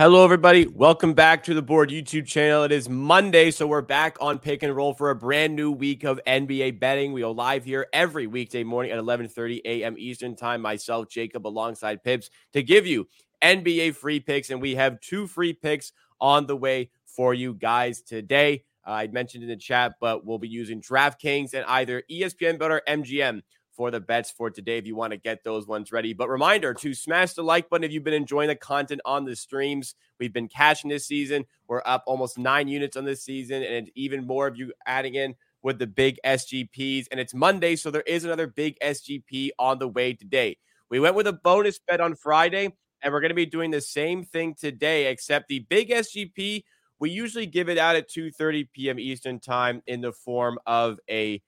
Hello, everybody. Welcome back to the board YouTube channel. It is Monday, so we're back on pick and roll for a brand new week of NBA betting. We go live here every weekday morning at 11:30 a.m. Eastern Time. Myself, Jacob, alongside Pips, to give you NBA free picks, and we have two free picks on the way for you guys today. Uh, I mentioned in the chat, but we'll be using DraftKings and either ESPN Bet or MGM for the bets for today if you want to get those ones ready. But reminder to smash the like button if you've been enjoying the content on the streams. We've been cashing this season. We're up almost nine units on this season, and even more of you adding in with the big SGPs. And it's Monday, so there is another big SGP on the way today. We went with a bonus bet on Friday, and we're going to be doing the same thing today, except the big SGP. We usually give it out at 2:30 p.m. Eastern time in the form of a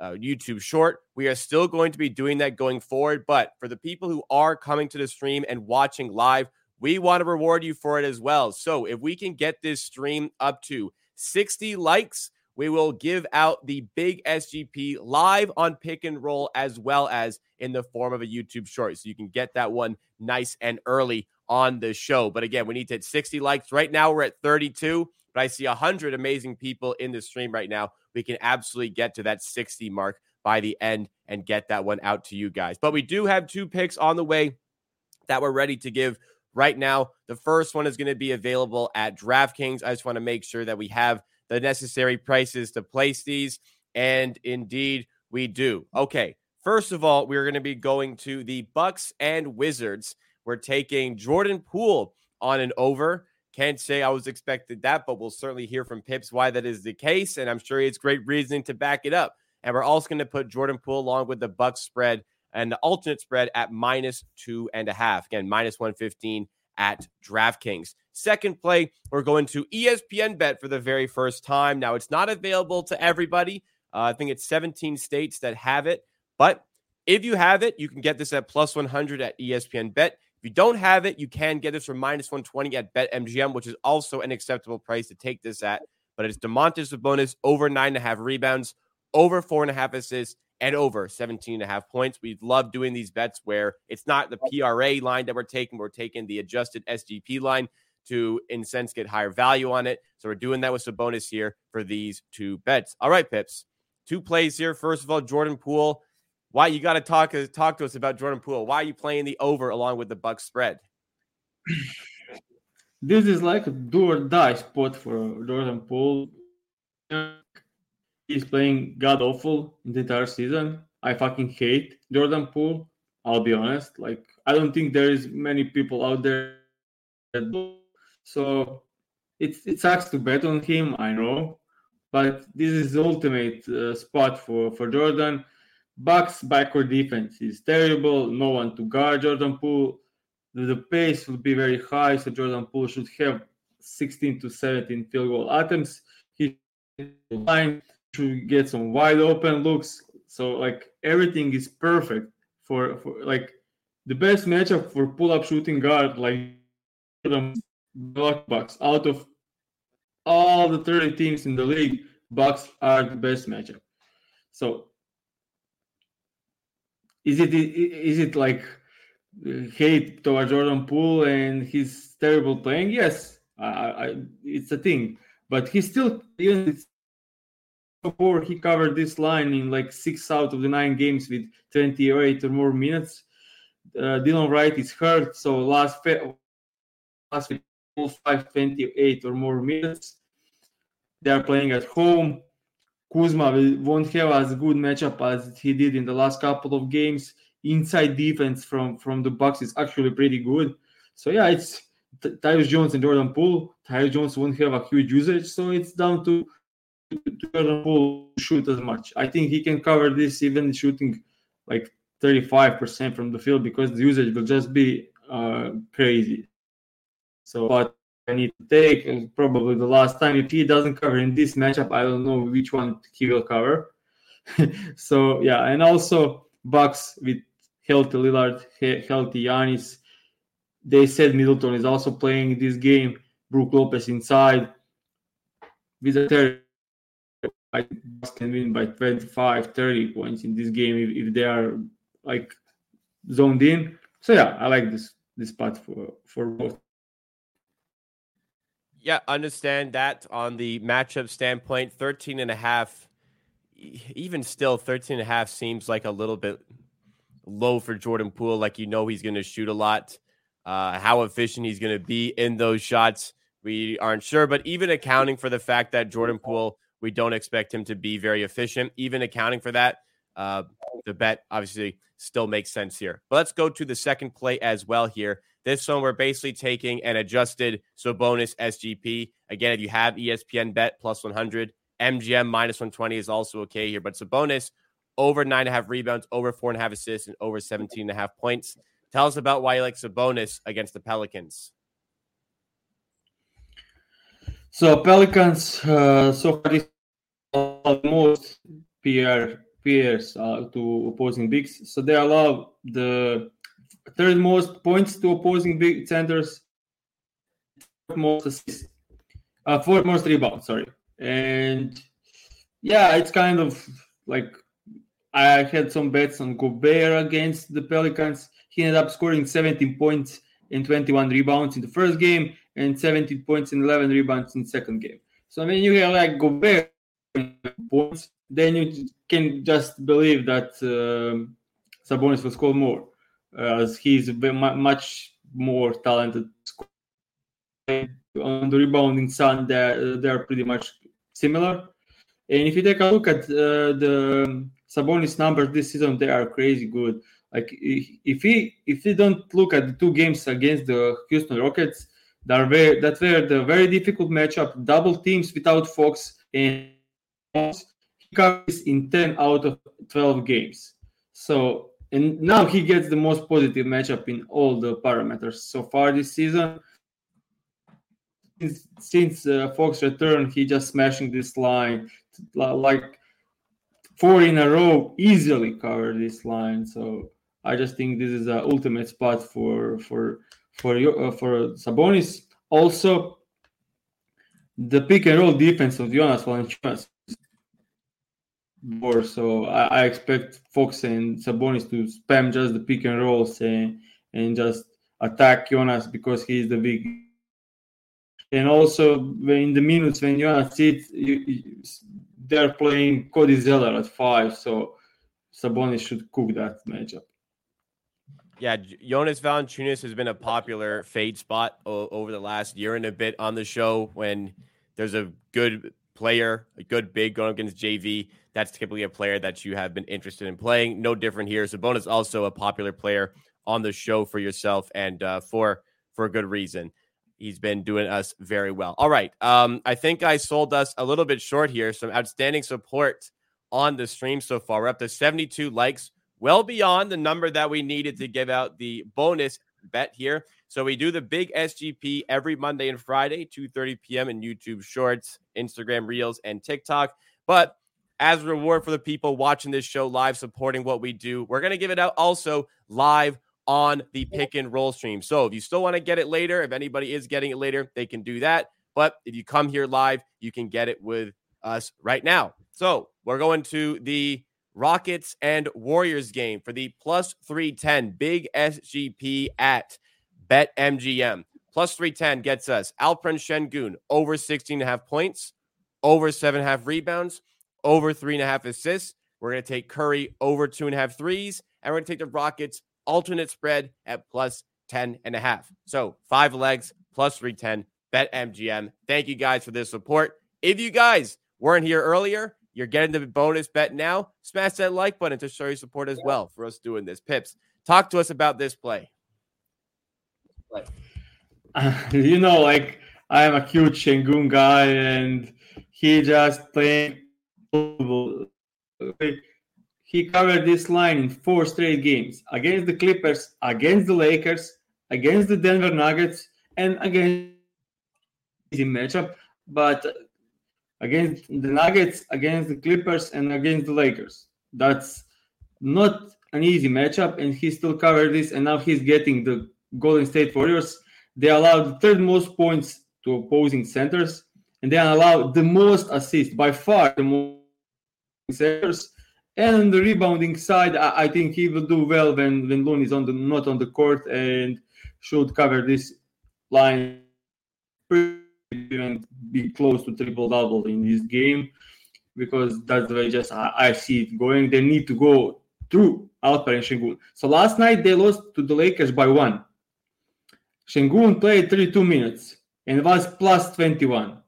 uh, YouTube short. We are still going to be doing that going forward. But for the people who are coming to the stream and watching live, we want to reward you for it as well. So if we can get this stream up to 60 likes, we will give out the big SGP live on pick and roll as well as in the form of a YouTube short. So you can get that one nice and early on the show. But again, we need to hit 60 likes. Right now, we're at 32, but I see 100 amazing people in the stream right now we can absolutely get to that 60 mark by the end and get that one out to you guys. But we do have two picks on the way that we're ready to give right now. The first one is going to be available at DraftKings. I just want to make sure that we have the necessary prices to place these. And indeed, we do. Okay. First of all, we're going to be going to the Bucks and Wizards. We're taking Jordan Poole on an over. Can't say I was expected that, but we'll certainly hear from Pips why that is the case, and I'm sure has great reasoning to back it up. And we're also going to put Jordan Poole along with the Bucks spread and the alternate spread at minus two and a half. Again, minus 115 at DraftKings. Second play, we're going to ESPN Bet for the very first time. Now, it's not available to everybody. Uh, I think it's 17 states that have it. But if you have it, you can get this at plus 100 at ESPN Bet. If you don't have it, you can get this for minus 120 at BetMGM, which is also an acceptable price to take this at. But it's Domantas Sabonis over nine and a half rebounds, over four and a half assists, and over 17 and a half points. We love doing these bets where it's not the PRA line that we're taking, we're taking the adjusted SGP line to, in sense, get higher value on it. So we're doing that with Sabonis here for these two bets. All right, Pips. Two plays here. First of all, Jordan Poole why you got to talk uh, talk to us about Jordan Poole? Why are you playing the over along with the Bucks spread? This is like a do or die spot for Jordan Poole. He's playing god awful in the entire season. I fucking hate Jordan Poole. I'll be honest. Like I don't think there is many people out there that do. So it it sucks to bet on him. I know, but this is the ultimate uh, spot for for Jordan Bucks backcourt defense is terrible. No one to guard Jordan Poole. The pace will be very high, so Jordan Poole should have 16 to 17 field goal attempts. He should get some wide open looks. So like everything is perfect for, for like the best matchup for pull up shooting guard like the Bucks out of all the 30 teams in the league. Bucks are the best matchup. So is it is it like uh, hate toward Jordan Poole and his terrible playing? Yes, I, I, it's a thing, but he still even before he covered this line in like six out of the nine games with 28 or more minutes. Uh, Delon Wright is hurt, so last last five 28 or more minutes. They are playing at home. Kuzma won't have as good matchup as he did in the last couple of games. Inside defense from from the Bucks is actually pretty good. So yeah, it's Tyus Jones and Jordan Poole. Tyus Jones won't have a huge usage, so it's down to Jordan Poole shoot as much. I think he can cover this even shooting like 35% from the field because the usage will just be uh, crazy. So, but need to take, and probably the last time, if he doesn't cover in this matchup, I don't know which one he will cover. so, yeah, and also Bucks with healthy Lillard, healthy Giannis. They said Middleton is also playing this game. Brook Lopez inside. With a third, Bucks can win by 25, 30 points in this game if, if they are like zoned in. So yeah, I like this this spot for for both. Yeah, understand that on the matchup standpoint, 13 and a half even still 13 and a half seems like a little bit low for Jordan Poole like you know he's going to shoot a lot. Uh, how efficient he's going to be in those shots, we aren't sure. But even accounting for the fact that Jordan Poole, we don't expect him to be very efficient, even accounting for that, uh, the bet obviously still makes sense here. But let's go to the second play as well here. This one, we're basically taking an adjusted Sabonis SGP. Again, if you have ESPN bet plus 100, MGM minus 120 is also okay here. But Sabonis over nine and a half rebounds, over four and a half assists, and over 17 and a half points. Tell us about why you like Sabonis against the Pelicans. So Pelicans, uh, so far most peer peers uh, to opposing bigs. So they allow the third most points to opposing big centers, fourth most assists, uh, fourth most rebounds. Sorry, and yeah, it's kind of like I had some bets on Gobert against the Pelicans. He ended up scoring 17 points and 21 rebounds in the first game and 17 points and 11 rebounds in the second game. So I mean, you have like Gobert points, then you can just believe that uh, Sabonis will score more, uh, as he's much more talented. On the rebounding side, they're, they're pretty much similar. And if you take a look at uh, the Sabonis numbers this season, they are crazy good. Like if he if you don't look at the two games against the Houston Rockets, that were that were the very difficult matchup, double teams without Fox, and he covers in ten out of twelve games. So and now he gets the most positive matchup in all the parameters so far this season since, since uh, Fox returned, he just smashing this line like four in a row, easily covered this line. So I just think this is an ultimate spot for for for uh, for Sabonis. Also, the pick and roll defense of Jonas Valanciunas more. So I, I, expect Fox and Sabonis to spam just the pick and rolls and and just attack Jonas because he's the big and also in the minutes when you are sit, they're playing Cody Zeller at five, so Sabonis should cook that matchup. Yeah, Jonas Valanciunas has been a popular fade spot o- over the last year and a bit on the show. When there's a good player, a good big going against JV, that's typically a player that you have been interested in playing. No different here. Sabonis also a popular player on the show for yourself and uh, for for a good reason he's been doing us very well. All right. Um, I think I sold us a little bit short here. Some outstanding support on the stream so far. We're up to 72 likes, well beyond the number that we needed to give out the bonus bet here. So we do the big SGP every Monday and Friday, 2:30 p.m. in YouTube Shorts, Instagram Reels, and TikTok. But as a reward for the people watching this show live, supporting what we do, we're going to give it out also live on the pick and roll stream. So if you still want to get it later, if anybody is getting it later, they can do that. But if you come here live, you can get it with us right now. So we're going to the Rockets and Warriors game for the plus 310 big SGP at BetMGM. Plus 310 gets us Alperen Sengun over 16 and a half points, over seven and a half rebounds, over three and a half assists. We're going to take Curry over two and a half threes, and we're going to take the Rockets alternate spread at plus 10 and a half. So five legs plus 310, bet MGM. Thank you guys for this support. If you guys weren't here earlier, you're getting the bonus bet now. Smash that like button to show your support as well for us doing this. Pips, talk to us about this play. You know, like I am a huge Sengun guy, and he just played. he covered this line in four straight games against the Clippers, against the Lakers, against the Denver Nuggets, and against the matchup. But against the Nuggets, against the Clippers, and against the Lakers. That's not an easy matchup, and he still covered this. And now he's getting the Golden State Warriors. They allowed the third most points to opposing centers, and they allowed the most assists by far the most centers. And on the rebounding side, I, I, think he will do well when when Looney is on the not on the court and should cover this line and be close to triple double in this game because that's the way just I, I, see it going. They need to go through Alperen Sengun. So last night they lost to the Lakers by one. Sengun played 32 minutes and was plus 21.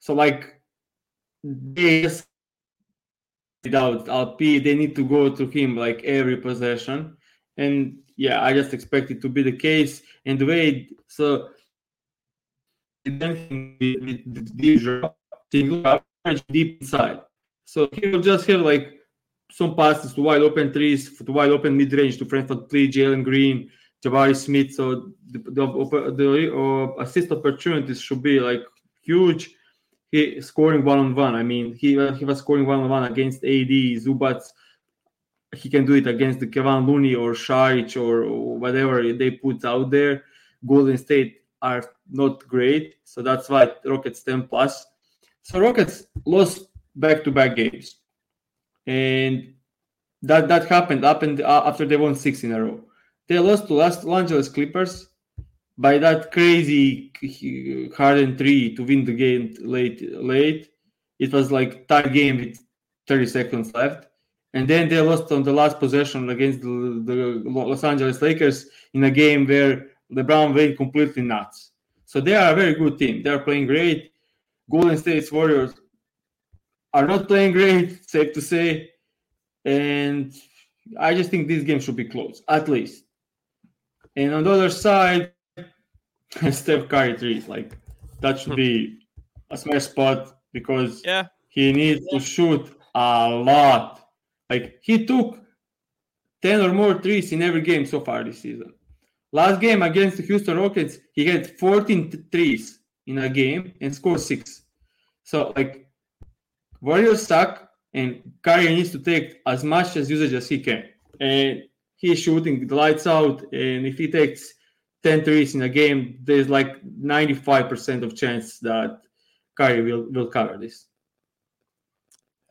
So like they just without LP, they need to go to him like every possession. And yeah, I just expect it to be the case. And the way so deep inside. So he will just have like some passes to wide open threes, to wide open mid range to Fred VanVleet, Jalen Green, Jabari Smith. So the, the, the uh, assist opportunities should be like huge. He scoring one on one. I mean, he he was scoring one on one against AD, Zubac. He can do it against the Kevin Looney or Saric or whatever they put out there. Golden State are not great. So that's why Rockets 10 plus. So Rockets lost back to back games. And that that happened happened after they won six in a row. They lost to Los Angeles Clippers by that crazy Harden three to win the game late. Late, it was like tie game with 30 seconds left, and then they lost on the last possession against the, the Los Angeles Lakers in a game where LeBron went completely nuts. So they are a very good team. They are playing great. Golden State Warriors are not playing great, safe to say. And I just think this game should be close, at least. And on the other side, Steph Curry threes, like that should hmm. be a smash spot because yeah. he needs yeah. to shoot a lot. Like he took 10 or more threes in every game so far this season. Last game against the Houston Rockets, he had 14 threes in a game and scored six. So like Warriors suck, and Curry needs to take as much as usage as he can. And he's shooting the lights out. And if he takes 10 threes in a game, there's like 95% of chance that Curry will, will cover this.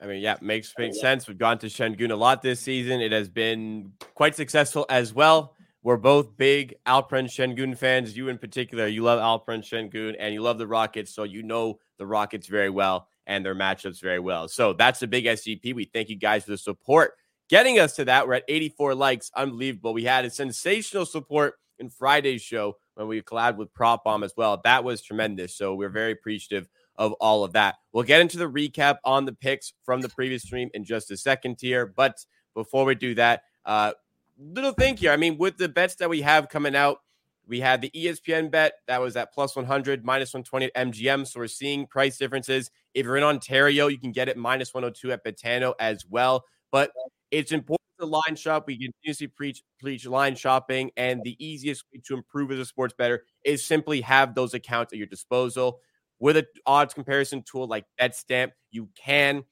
I mean, yeah, makes oh, makes sense. We've gone to Sengun a lot this season. It has been quite successful as well. We're both big Alperen Sengun fans. You in particular, you love Alperen Sengun and you love the Rockets, so you know the Rockets very well and their matchups very well. So that's the big SGP. We thank you guys for the support. Getting us to that, we're at 84 likes. Unbelievable. We had a sensational support in Friday's show when we collabed with Prop Bomb as well. That was tremendous. So we're very appreciative of all of that. We'll get into the recap on the picks from the previous stream in just a second here. But before we do that, uh, little thing here. I mean, with the bets that we have coming out, we had the ESPN bet that was at plus 100, minus 120 at MGM. So we're seeing price differences. If you're in Ontario, you can get it minus 102 at Betano as well. But it's important to line shop. We continuously preach preach line shopping, and the easiest way to improve as a sports better is simply have those accounts at your disposal. With an odds comparison tool like BetStamp, you can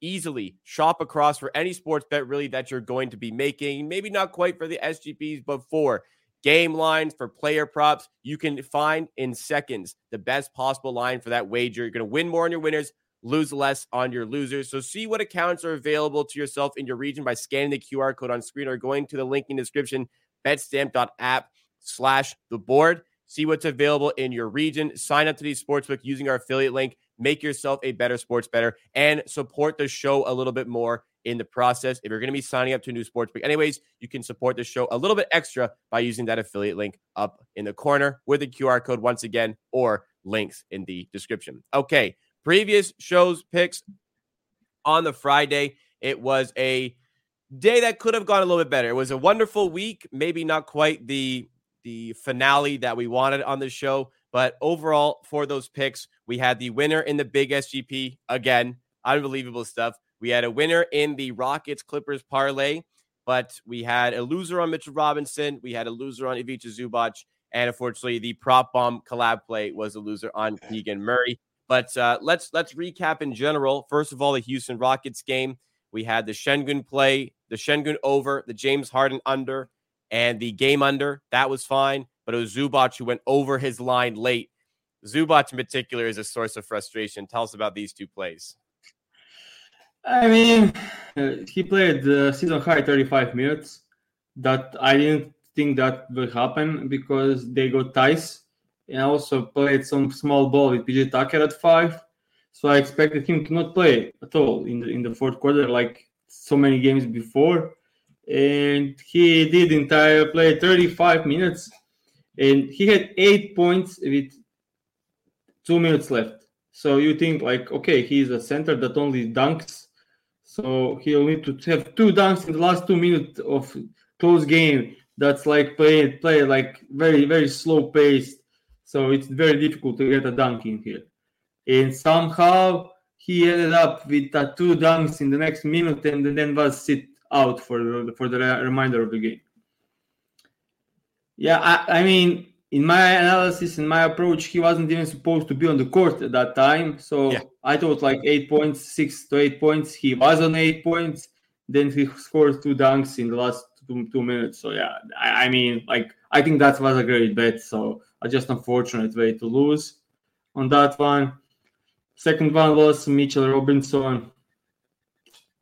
easily shop across for any sports bet really that you're going to be making. Maybe not quite for the SGPs, but for game lines, for player props, you can find in seconds the best possible line for that wager. You're going to win more on your winners, lose less on your losers. So see what accounts are available to yourself in your region by scanning the QR code on screen or going to the link in the description, betstamp.app slash the board. See what's available in your region. Sign up to these sportsbook using our affiliate link make yourself a better sports better and support the show a little bit more in the process. If you're going to be signing up to a new sports book, anyways, you can support the show a little bit extra by using that affiliate link up in the corner with the QR code once again, or links in the description. Okay, previous shows picks on the Friday. It was a day that could have gone a little bit better. It was a wonderful week, maybe not quite the the finale that we wanted on the show, but overall, for those picks, we had the winner in the big SGP again. Unbelievable stuff. We had a winner in the Rockets Clippers parlay, but we had a loser on Mitchell Robinson. We had a loser on Ivica Zubac. And unfortunately, the prop bomb collab play was a loser on Keegan Murray. But uh, let's let's recap in general. First of all, the Houston Rockets game. We had the Sengun play, the Sengun over, the James Harden under, and the game under. That was fine. But it was Zubac who went over his line late. Zubac in particular is a source of frustration. Tell us about these two plays. I mean, he played the season high 35 minutes. That I didn't think that will happen because they got ties and also played some small ball with PJ Tucker at five. So I expected him to not play at all in the in the fourth quarter, like so many games before. And he did entire play 35 minutes, and he had eight points with two minutes left. So you think like, okay, he's a center that only dunks, so he'll need to have two dunks in the last two minutes of close game. That's like play play like very very slow paced so it's very difficult to get a dunk in here. And somehow he ended up with uh, two dunks in the next minute and then was sit out for the, for the remainder of the game. Yeah, I, I mean, in my analysis, in my approach, he wasn't even supposed to be on the court at that time. So yeah. I thought like eight points, six to eight points. He was on eight points. Then he scored two dunks in the last two, two minutes. So yeah, I, I mean, like I think that was a great bet. So just unfortunate way to lose on that one. Second one was Mitchell Robinson.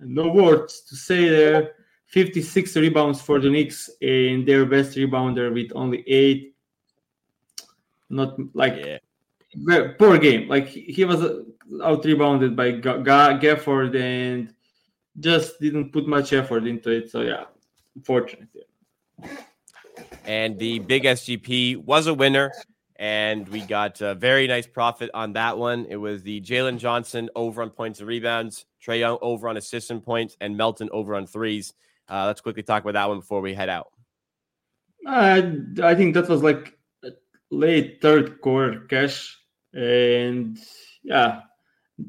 No words to say there. 56 rebounds for the Knicks and their best rebounder with only eight. Not like yeah. poor game. Like he was uh, out rebounded by Gafford and just didn't put much effort into it. So yeah, unfortunate. Yeah. And the big SGP was a winner. And we got a very nice profit on that one. It was the Jalen Johnson over on points and rebounds, Trae Young over on assists and points, and Melton over on threes. Uh, let's quickly talk about that one before we head out. Uh, I think that was like late third quarter cash, and yeah,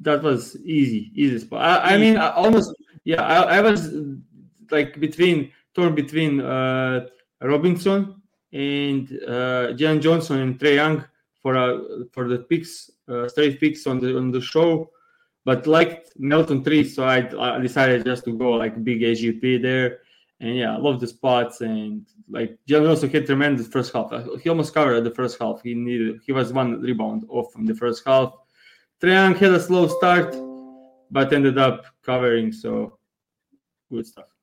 that was easy, easy spot. I, I mean, I almost yeah, I, I was like between torn between uh, Robinson and uh, Jan Johnson and Trae Young for uh, for the picks, uh, straight picks on the on the show. But liked Melton three, so I, I decided just to go like big SGP there. And yeah, I love the spots and like Jalen also hit tremendous first half. He almost covered the first half. He needed he was one rebound off from the first half. Trae Young had a slow start, but ended up covering. So good stuff.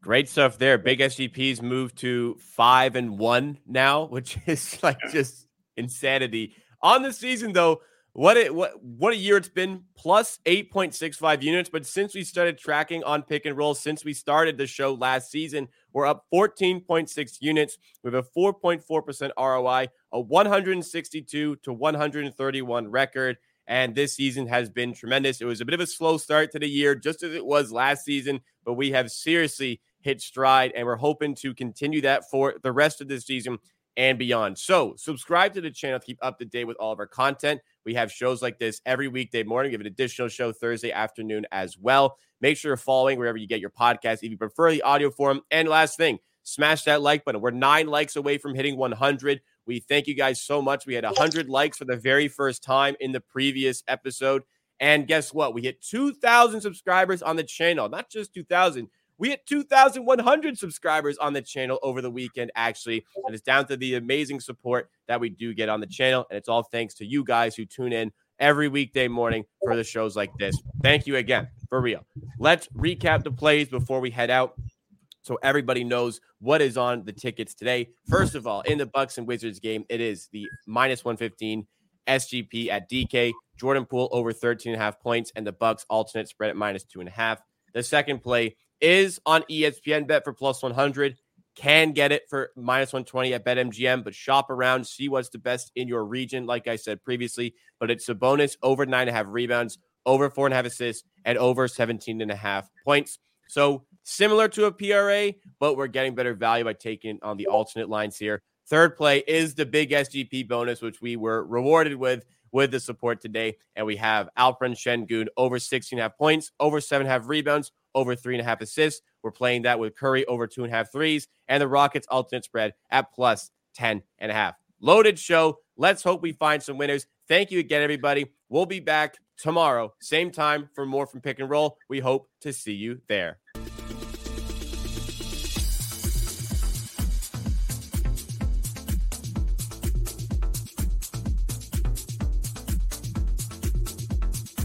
Great stuff there. Big SGPs moved to five and one now, which is like just insanity. On the season, though, what it what what a year it's been plus 8.65 units. But since we started tracking on pick and roll, since we started the show last season, we're up 14.6 units with a 4.4% ROI, a 162 to 131 record. And this season has been tremendous. It was a bit of a slow start to the year, just as it was last season, but we have seriously hit stride, and we're hoping to continue that for the rest of this season and beyond. So, subscribe to the channel to keep up to date with all of our content. We have shows like this every weekday morning. We have an additional show Thursday afternoon as well. Make sure you're following wherever you get your podcast if you prefer the audio form. And last thing, smash that like button. We're nine likes away from hitting 100. We thank you guys so much. We had 100 likes for the very first time in the previous episode. And guess what? We hit 2,000 subscribers on the channel. Not just 2,000, we hit 2,100 subscribers on the channel over the weekend, actually. And it's down to the amazing support that we do get on the channel. And it's all thanks to you guys who tune in every weekday morning for the shows like this. Thank you again, for real. Let's recap the plays before we head out so everybody knows what is on the tickets today. First of all, in the Bucks and Wizards game, it is the minus 115 SGP at DK. Jordan Poole over 13 and a half points, and the Bucks alternate spread at minus two and a half. The second play is on ESPN bet for plus 100. Can get it for minus 120 at BetMGM, but shop around, see what's the best in your region, like I said previously. But it's Sabonis over nine and a half rebounds, over four and a half assists, and over 17 and a half points. So similar to a PRA, but we're getting better value by taking on the alternate lines here. Third play is the big SGP bonus, which we were rewarded with with the support today. And we have Alperen Sengun over 16 and a half points, over seven and a half rebounds, over three and a half assists. We're playing that with Curry over two and a half threes, and the Rockets alternate spread at plus 10 and a half. Loaded show. Let's hope we find some winners. Thank you again, everybody. We'll be back tomorrow, same time for more from Pick and Roll. We hope to see you there.